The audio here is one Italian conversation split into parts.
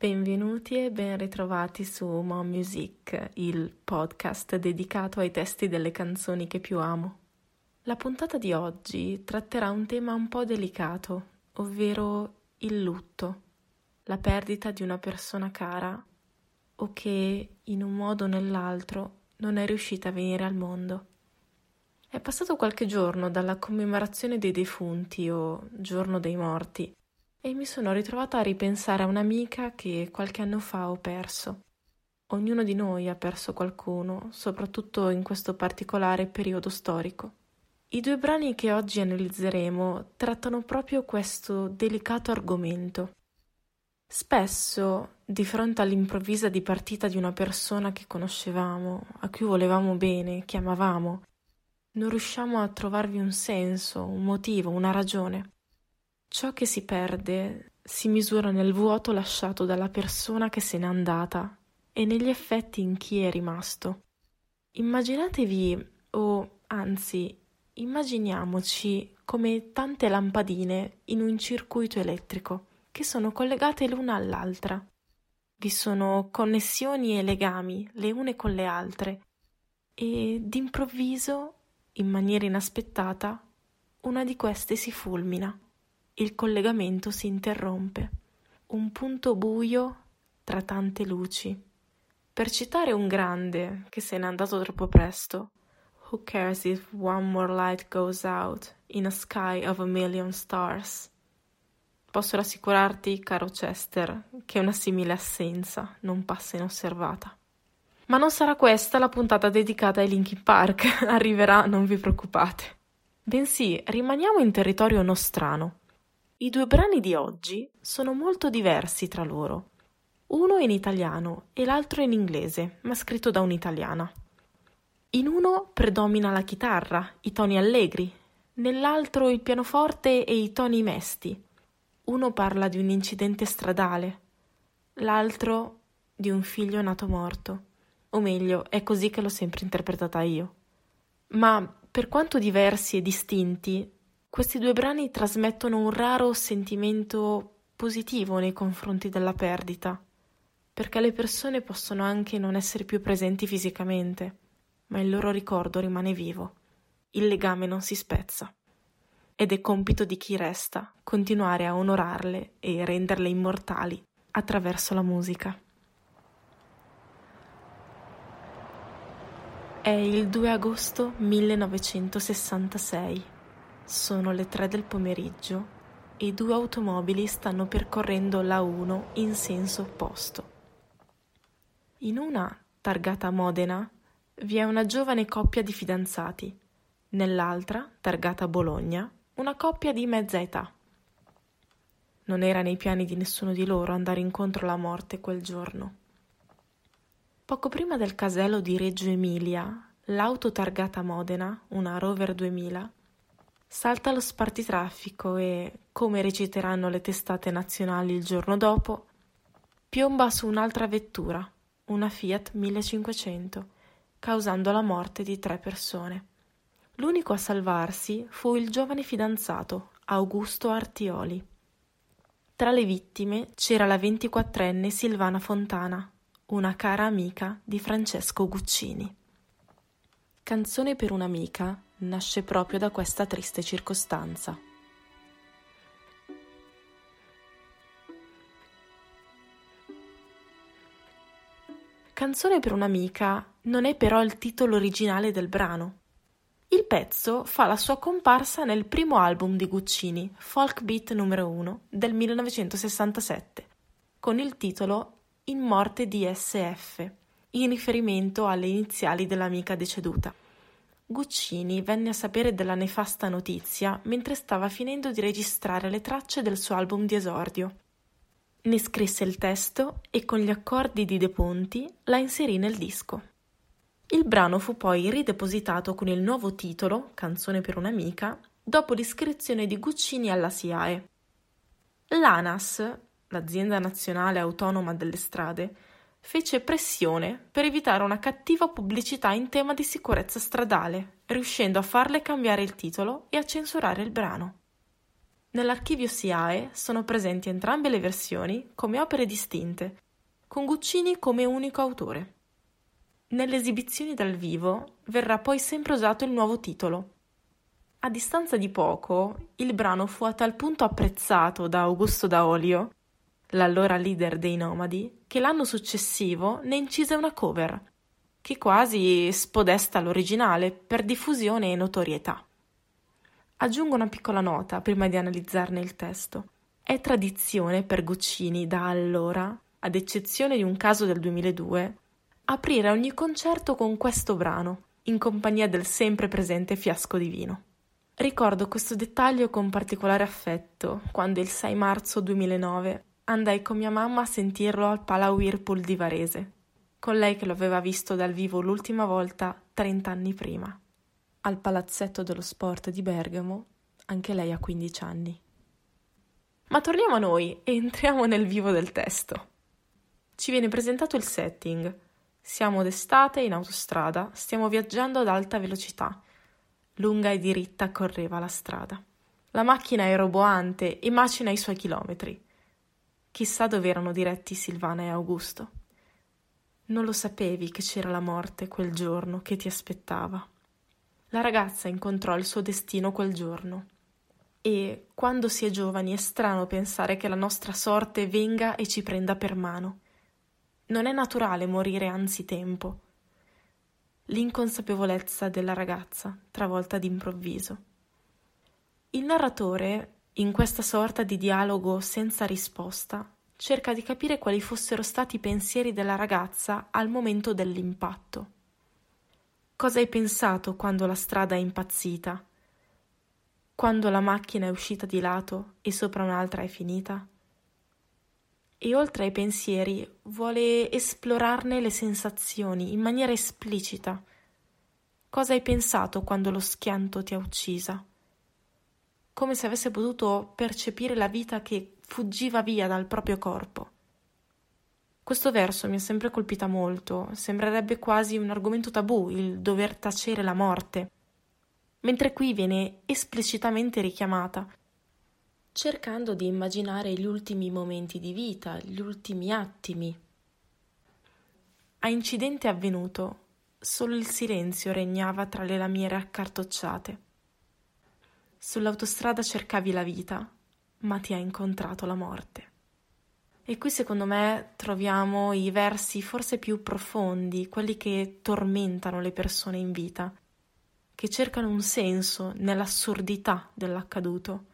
Benvenuti e ben ritrovati su Mom Music, il podcast dedicato ai testi delle canzoni che più amo. La puntata di oggi tratterà un tema un po' delicato, ovvero il lutto, la perdita di una persona cara o che in un modo o nell'altro non è riuscita a venire al mondo. È passato qualche giorno dalla commemorazione dei defunti o giorno dei morti e mi sono ritrovata a ripensare a un'amica che qualche anno fa ho perso. Ognuno di noi ha perso qualcuno, soprattutto in questo particolare periodo storico. I due brani che oggi analizzeremo trattano proprio questo delicato argomento. Spesso, di fronte all'improvvisa dipartita di una persona che conoscevamo, a cui volevamo bene, che amavamo, non riusciamo a trovarvi un senso, un motivo, una ragione. Ciò che si perde si misura nel vuoto lasciato dalla persona che se n'è andata e negli effetti in chi è rimasto. Immaginatevi, o anzi, immaginiamoci come tante lampadine in un circuito elettrico che sono collegate l'una all'altra. Vi sono connessioni e legami le une con le altre e d'improvviso in maniera inaspettata, una di queste si fulmina. Il collegamento si interrompe. Un punto buio tra tante luci. Per citare un grande che se n'è andato troppo presto, Who cares if one more light goes out in a sky of a million stars? Posso rassicurarti, caro Chester, che una simile assenza non passa inosservata. Ma non sarà questa la puntata dedicata ai Linkin Park, arriverà, non vi preoccupate. Bensì, rimaniamo in territorio nostrano. I due brani di oggi sono molto diversi tra loro. Uno in italiano e l'altro in inglese, ma scritto da un'italiana. In uno predomina la chitarra, i toni allegri, nell'altro il pianoforte e i toni mesti. Uno parla di un incidente stradale, l'altro di un figlio nato morto o meglio, è così che l'ho sempre interpretata io. Ma per quanto diversi e distinti, questi due brani trasmettono un raro sentimento positivo nei confronti della perdita, perché le persone possono anche non essere più presenti fisicamente, ma il loro ricordo rimane vivo, il legame non si spezza. Ed è compito di chi resta continuare a onorarle e renderle immortali attraverso la musica. È il 2 agosto 1966. Sono le 3 del pomeriggio e due automobili stanno percorrendo la 1 in senso opposto. In una, targata Modena, vi è una giovane coppia di fidanzati, nell'altra, targata Bologna, una coppia di mezza età. Non era nei piani di nessuno di loro andare incontro alla morte quel giorno. Poco prima del casello di Reggio Emilia, l'auto targata Modena, una Rover 2000, salta lo spartitraffico e, come reciteranno le testate nazionali il giorno dopo, piomba su un'altra vettura, una Fiat 1500, causando la morte di tre persone. L'unico a salvarsi fu il giovane fidanzato, Augusto Artioli. Tra le vittime c'era la 24enne Silvana Fontana, una cara amica di Francesco Guccini. Canzone per un'amica nasce proprio da questa triste circostanza. Canzone per un'amica non è però il titolo originale del brano. Il pezzo fa la sua comparsa nel primo album di Guccini, Folk Beat numero 1 del 1967, con il titolo in morte di SF, in riferimento alle iniziali dell'amica deceduta. Guccini venne a sapere della nefasta notizia mentre stava finendo di registrare le tracce del suo album di esordio. Ne scrisse il testo e con gli accordi di De Ponti la inserì nel disco. Il brano fu poi ridepositato con il nuovo titolo, Canzone per un'amica, dopo l'iscrizione di Guccini alla SIAE. L'ANAS, l'azienda nazionale autonoma delle strade, fece pressione per evitare una cattiva pubblicità in tema di sicurezza stradale, riuscendo a farle cambiare il titolo e a censurare il brano. Nell'archivio SIAE sono presenti entrambe le versioni come opere distinte, con Guccini come unico autore. Nelle esibizioni dal vivo verrà poi sempre usato il nuovo titolo. A distanza di poco, il brano fu a tal punto apprezzato da Augusto Daolio, l'allora leader dei Nomadi, che l'anno successivo ne incise una cover, che quasi spodesta l'originale per diffusione e notorietà. Aggiungo una piccola nota prima di analizzarne il testo. È tradizione per Guccini da allora, ad eccezione di un caso del 2002, aprire ogni concerto con questo brano, in compagnia del sempre presente fiasco di vino. Ricordo questo dettaglio con particolare affetto quando il 6 marzo 2009 andai con mia mamma a sentirlo al Pala Whirlpool di Varese, con lei che lo aveva visto dal vivo l'ultima volta 30 anni prima. Al Palazzetto dello Sport di Bergamo, anche lei ha 15 anni. Ma torniamo a noi e entriamo nel vivo del testo. Ci viene presentato il setting, siamo d'estate in autostrada, stiamo viaggiando ad alta velocità. Lunga e diritta correva la strada. La macchina è roboante e macina i suoi chilometri. Chissà dove erano diretti Silvana e Augusto. Non lo sapevi che c'era la morte quel giorno che ti aspettava. La ragazza incontrò il suo destino quel giorno. E quando si è giovani è strano pensare che la nostra sorte venga e ci prenda per mano. Non è naturale morire anzitempo. L'inconsapevolezza della ragazza, travolta d'improvviso. Il narratore, in questa sorta di dialogo senza risposta, cerca di capire quali fossero stati i pensieri della ragazza al momento dell'impatto. Cosa hai pensato quando la strada è impazzita? Quando la macchina è uscita di lato e sopra un'altra è finita? e oltre ai pensieri vuole esplorarne le sensazioni in maniera esplicita. Cosa hai pensato quando lo schianto ti ha uccisa? Come se avesse potuto percepire la vita che fuggiva via dal proprio corpo. Questo verso mi ha sempre colpita molto, sembrerebbe quasi un argomento tabù il dover tacere la morte, mentre qui viene esplicitamente richiamata cercando di immaginare gli ultimi momenti di vita, gli ultimi attimi. A incidente avvenuto, solo il silenzio regnava tra le lamiere accartocciate. Sull'autostrada cercavi la vita, ma ti ha incontrato la morte. E qui secondo me troviamo i versi forse più profondi, quelli che tormentano le persone in vita, che cercano un senso nell'assurdità dell'accaduto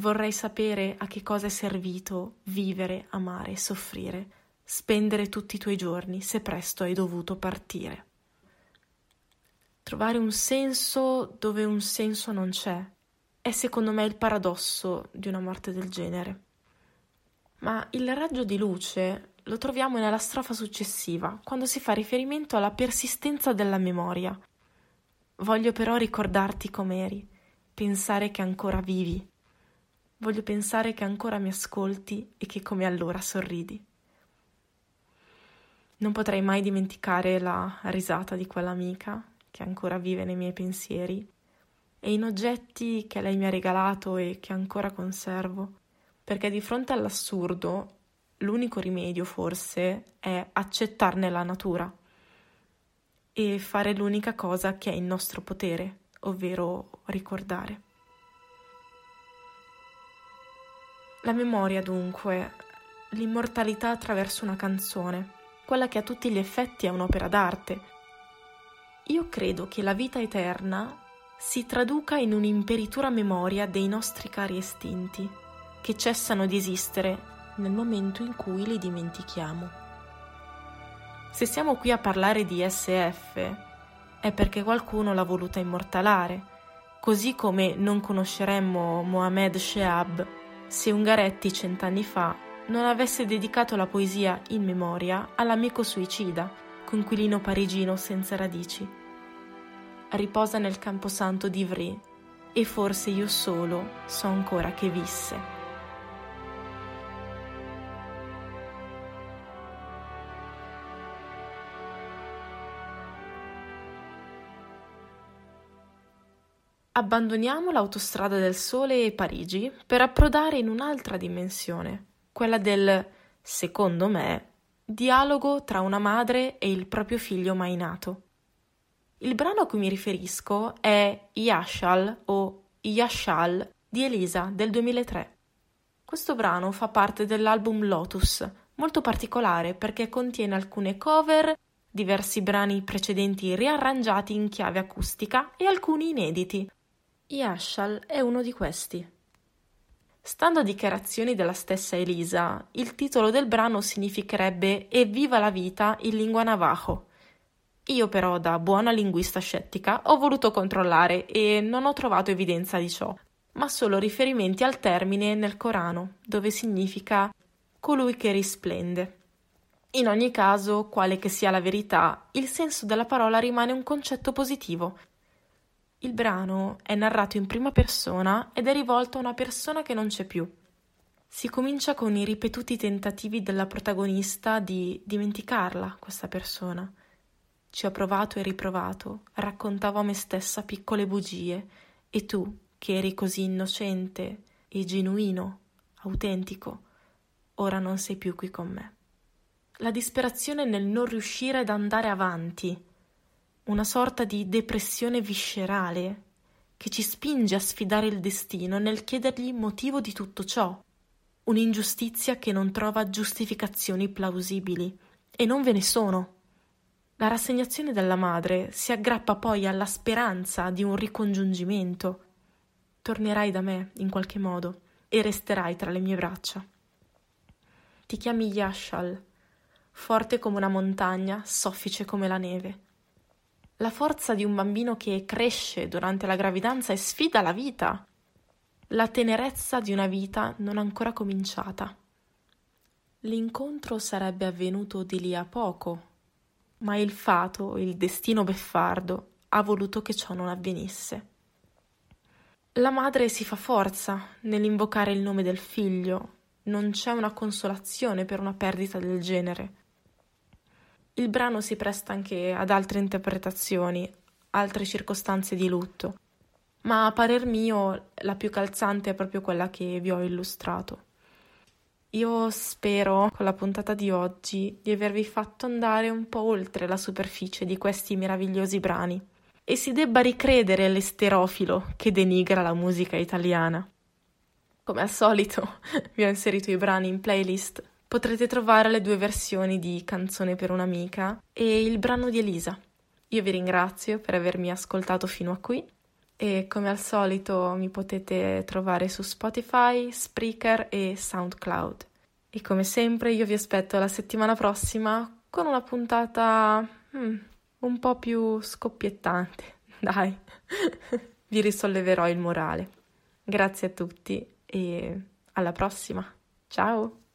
Vorrei sapere a che cosa è servito vivere, amare, soffrire, spendere tutti i tuoi giorni se presto hai dovuto partire. Trovare un senso dove un senso non c'è è secondo me il paradosso di una morte del genere. Ma il raggio di luce lo troviamo nella strofa successiva, quando si fa riferimento alla persistenza della memoria. Voglio però ricordarti com'eri, pensare che ancora vivi, Voglio pensare che ancora mi ascolti e che come allora sorridi. Non potrei mai dimenticare la risata di quell'amica che ancora vive nei miei pensieri e in oggetti che lei mi ha regalato e che ancora conservo, perché di fronte all'assurdo l'unico rimedio forse è accettarne la natura e fare l'unica cosa che è in nostro potere, ovvero ricordare. La memoria, dunque, l'immortalità attraverso una canzone, quella che a tutti gli effetti è un'opera d'arte. Io credo che la vita eterna si traduca in un'imperitura memoria dei nostri cari estinti, che cessano di esistere nel momento in cui li dimentichiamo. Se siamo qui a parlare di SF, è perché qualcuno l'ha voluta immortalare, così come non conosceremmo Mohamed Shehab se Ungaretti cent'anni fa non avesse dedicato la poesia in memoria all'amico suicida, conquilino parigino senza radici. Riposa nel camposanto di Ivry e forse io solo so ancora che visse. Abbandoniamo l'autostrada del sole e Parigi per approdare in un'altra dimensione, quella del, secondo me, dialogo tra una madre e il proprio figlio mai nato. Il brano a cui mi riferisco è Yashal o Yashal di Elisa del 2003. Questo brano fa parte dell'album Lotus, molto particolare perché contiene alcune cover, diversi brani precedenti riarrangiati in chiave acustica e alcuni inediti. Yashal è uno di questi. Stando a dichiarazioni della stessa Elisa, il titolo del brano significherebbe Evviva la vita in lingua navajo io però, da buona linguista scettica, ho voluto controllare e non ho trovato evidenza di ciò, ma solo riferimenti al termine nel Corano, dove significa colui che risplende. In ogni caso, quale che sia la verità, il senso della parola rimane un concetto positivo. Il brano è narrato in prima persona ed è rivolto a una persona che non c'è più. Si comincia con i ripetuti tentativi della protagonista di dimenticarla, questa persona. Ci ho provato e riprovato, raccontavo a me stessa piccole bugie, e tu, che eri così innocente e genuino, autentico, ora non sei più qui con me. La disperazione nel non riuscire ad andare avanti, una sorta di depressione viscerale che ci spinge a sfidare il destino nel chiedergli motivo di tutto ciò, un'ingiustizia che non trova giustificazioni plausibili, e non ve ne sono. La rassegnazione della madre si aggrappa poi alla speranza di un ricongiungimento. Tornerai da me, in qualche modo, e resterai tra le mie braccia. Ti chiami Yashal, forte come una montagna, soffice come la neve. La forza di un bambino che cresce durante la gravidanza e sfida la vita. La tenerezza di una vita non ancora cominciata. L'incontro sarebbe avvenuto di lì a poco, ma il fato, il destino beffardo, ha voluto che ciò non avvenisse. La madre si fa forza nell'invocare il nome del figlio, non c'è una consolazione per una perdita del genere. Il brano si presta anche ad altre interpretazioni, altre circostanze di lutto, ma a parer mio la più calzante è proprio quella che vi ho illustrato. Io spero con la puntata di oggi di avervi fatto andare un po' oltre la superficie di questi meravigliosi brani e si debba ricredere l'esterofilo che denigra la musica italiana. Come al solito vi ho inserito i brani in playlist. Potrete trovare le due versioni di Canzone per un'amica e il brano di Elisa. Io vi ringrazio per avermi ascoltato fino a qui e come al solito mi potete trovare su Spotify, Spreaker e SoundCloud. E come sempre io vi aspetto la settimana prossima con una puntata hmm, un po' più scoppiettante. Dai, vi risolleverò il morale. Grazie a tutti e alla prossima. Ciao!